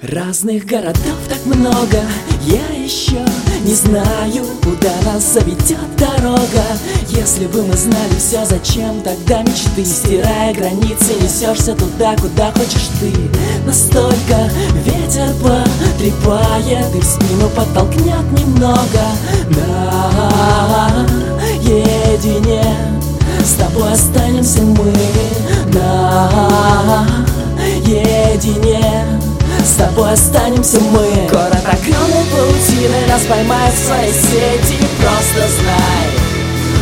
Разных городов так много, я еще не знаю, куда нас заведет дорога. Если бы мы знали все, зачем тогда мечты? Стирая границы, несешься туда, куда хочешь ты. Настолько ветер потрепает и в спину подтолкнет немного. Наедине с тобой останемся мы останемся мы. Город огромной паутины Нас поймает в своей сети. Просто знай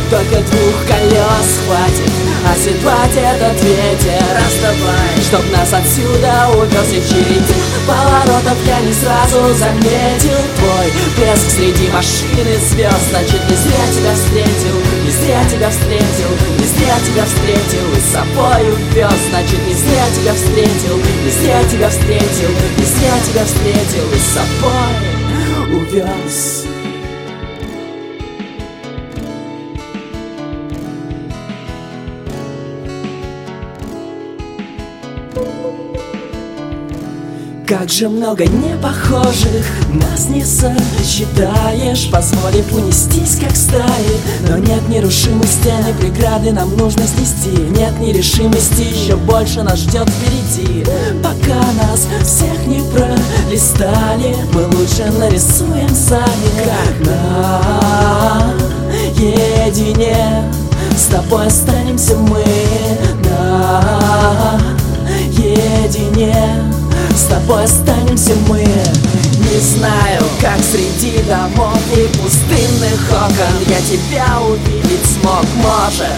Только двух колес хватит. Оседлать этот ветер Расставай Чтоб нас отсюда увез и череде Поворотов я не сразу заметил. Твой блеск среди машины звезд Значит не зря тебя встретил Не зря тебя встретил Не зря тебя встретил. И с собой увез Значит не зря тебя встретил. Не зря тебя встретил Не зря тебя встретил. И с собой увез Как же много непохожих Нас не сосчитаешь. Позволив унестись, как стаи. Но нет нерушимости, не преграды Нам нужно снести. Нет нерешимости, еще больше нас ждет впереди. Пока нас всех не пролистали Мы лучше нарисуем сами. Как наедине С тобой останемся с тобой останемся мы Не знаю, как среди домов и пустынных окон. Я тебя увидеть смог, может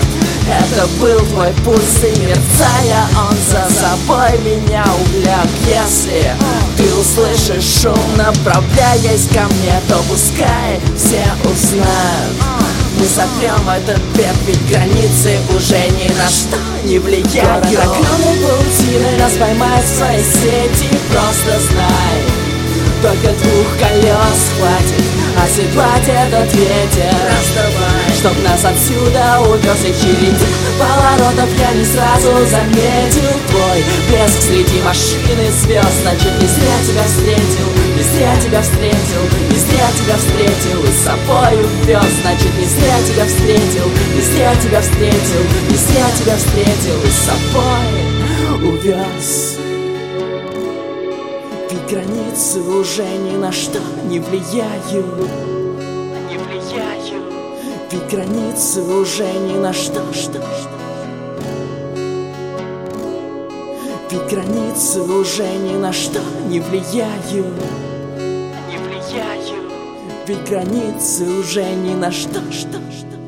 это был твой пульс и мерцая Он за собой меня увлек. Если ты услышишь шум, направляясь ко мне То пускай все узнают мы сотрем этот бег, ведь границы уже ни на что не влияют. Огромной паутины нас поймает в своей сети Просто знай, только двух колес хватит Оседлать этот ветер Расставай, чтоб нас отсюда увез и череде Поворотов я не сразу заметил. Твой блеск среди машины звезд Значит не зря тебя встретил, не зря тебя встретил Не зря тебя встретил. И с собой увез Значит не зря тебя встретил, не зря тебя встретил Не зря тебя встретил. И с собой увез. Ведь границы уже ни на что не влияют. Не влияют. Ведь границы уже ни на что, что, что. Ведь границы уже ни на что Не влияют Ведь границы уже ни на что, что, что